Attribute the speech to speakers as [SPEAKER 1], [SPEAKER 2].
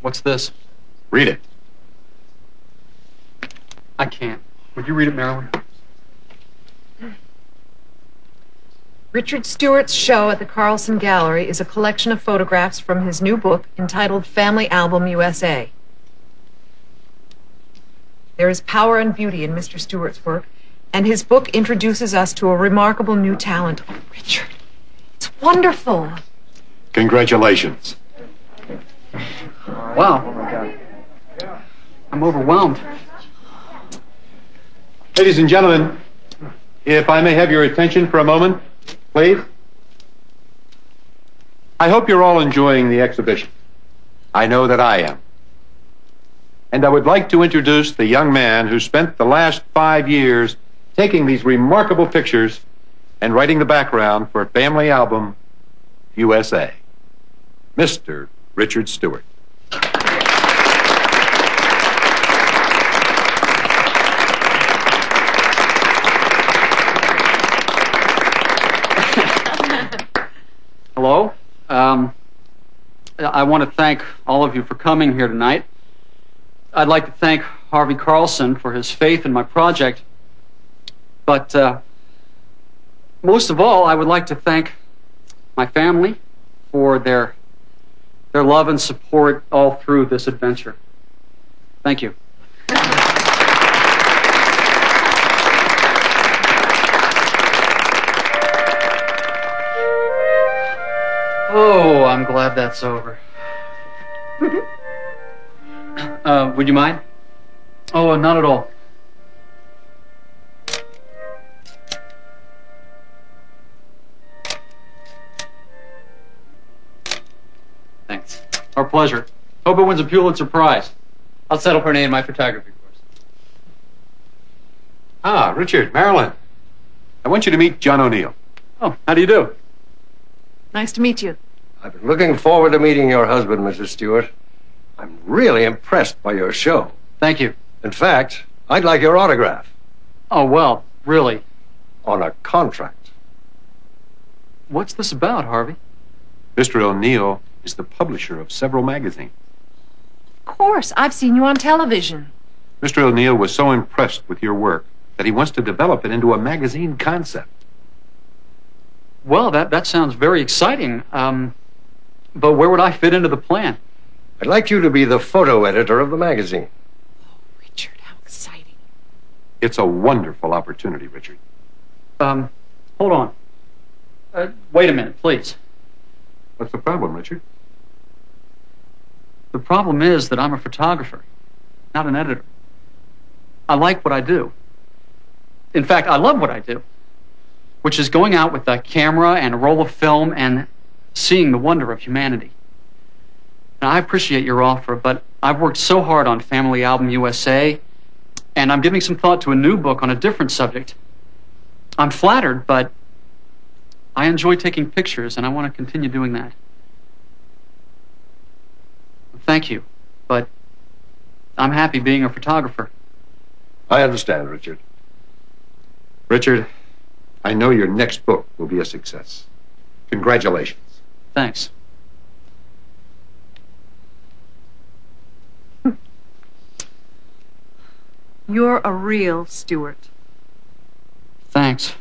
[SPEAKER 1] What's this?
[SPEAKER 2] Read it.
[SPEAKER 1] I can't. Would you read it, Marilyn?
[SPEAKER 3] Richard Stewart's show at the Carlson Gallery is a collection of photographs from his new book entitled Family Album USA. There is power and beauty in Mr. Stewart's work, and his book introduces us to a remarkable new talent. Oh, Richard, it's wonderful.
[SPEAKER 2] Congratulations.
[SPEAKER 1] Wow. I'm overwhelmed.
[SPEAKER 2] Ladies and gentlemen, if I may have your attention for a moment, please. I hope you're all enjoying the exhibition. I know that I am. And I would like to introduce the young man who spent the last five years taking these remarkable pictures and writing the background for a Family Album USA. Mr. Richard Stewart.
[SPEAKER 1] Hello. Um, I want to thank all of you for coming here tonight. I'd like to thank Harvey Carlson for his faith in my project. But uh, most of all, I would like to thank my family for their their love and support all through this adventure. Thank you. Oh, I'm glad that's over. uh, would you mind? Oh, not at all. Our pleasure. Hope it wins a Pulitzer Prize. I'll settle for an A in my photography course.
[SPEAKER 2] Ah, Richard, Marilyn. I want you to meet John O'Neill.
[SPEAKER 1] Oh, how do you do?
[SPEAKER 3] Nice to meet you.
[SPEAKER 4] I've been looking forward to meeting your husband, Mrs. Stewart. I'm really impressed by your show.
[SPEAKER 1] Thank you.
[SPEAKER 4] In fact, I'd like your autograph
[SPEAKER 1] Oh, well, really.
[SPEAKER 4] on a contract.
[SPEAKER 1] What's this about, Harvey?
[SPEAKER 2] Mr. O'Neill is the publisher of several magazines.
[SPEAKER 3] Of course, I've seen you on television.
[SPEAKER 2] Mr. O'Neill was so impressed with your work that he wants to develop it into a magazine concept.
[SPEAKER 1] Well, that, that sounds very exciting. Um, but where would I fit into the plan?
[SPEAKER 4] I'd like you to be the photo editor of the magazine.
[SPEAKER 3] Oh, Richard, how exciting.
[SPEAKER 2] It's a wonderful opportunity, Richard.
[SPEAKER 1] Um, hold on. Uh, wait a minute, please.
[SPEAKER 2] What's the problem, Richard?
[SPEAKER 1] The problem is that I'm a photographer, not an editor. I like what I do. In fact, I love what I do, which is going out with a camera and a roll of film and seeing the wonder of humanity. I appreciate your offer, but I've worked so hard on Family Album USA, and I'm giving some thought to a new book on a different subject. I'm flattered, but I enjoy taking pictures, and I want to continue doing that. Thank you, but I'm happy being a photographer.
[SPEAKER 4] I understand, Richard.
[SPEAKER 2] Richard, I know your next book will be a success. Congratulations.
[SPEAKER 1] Thanks.
[SPEAKER 3] You're a real Stewart.
[SPEAKER 1] Thanks.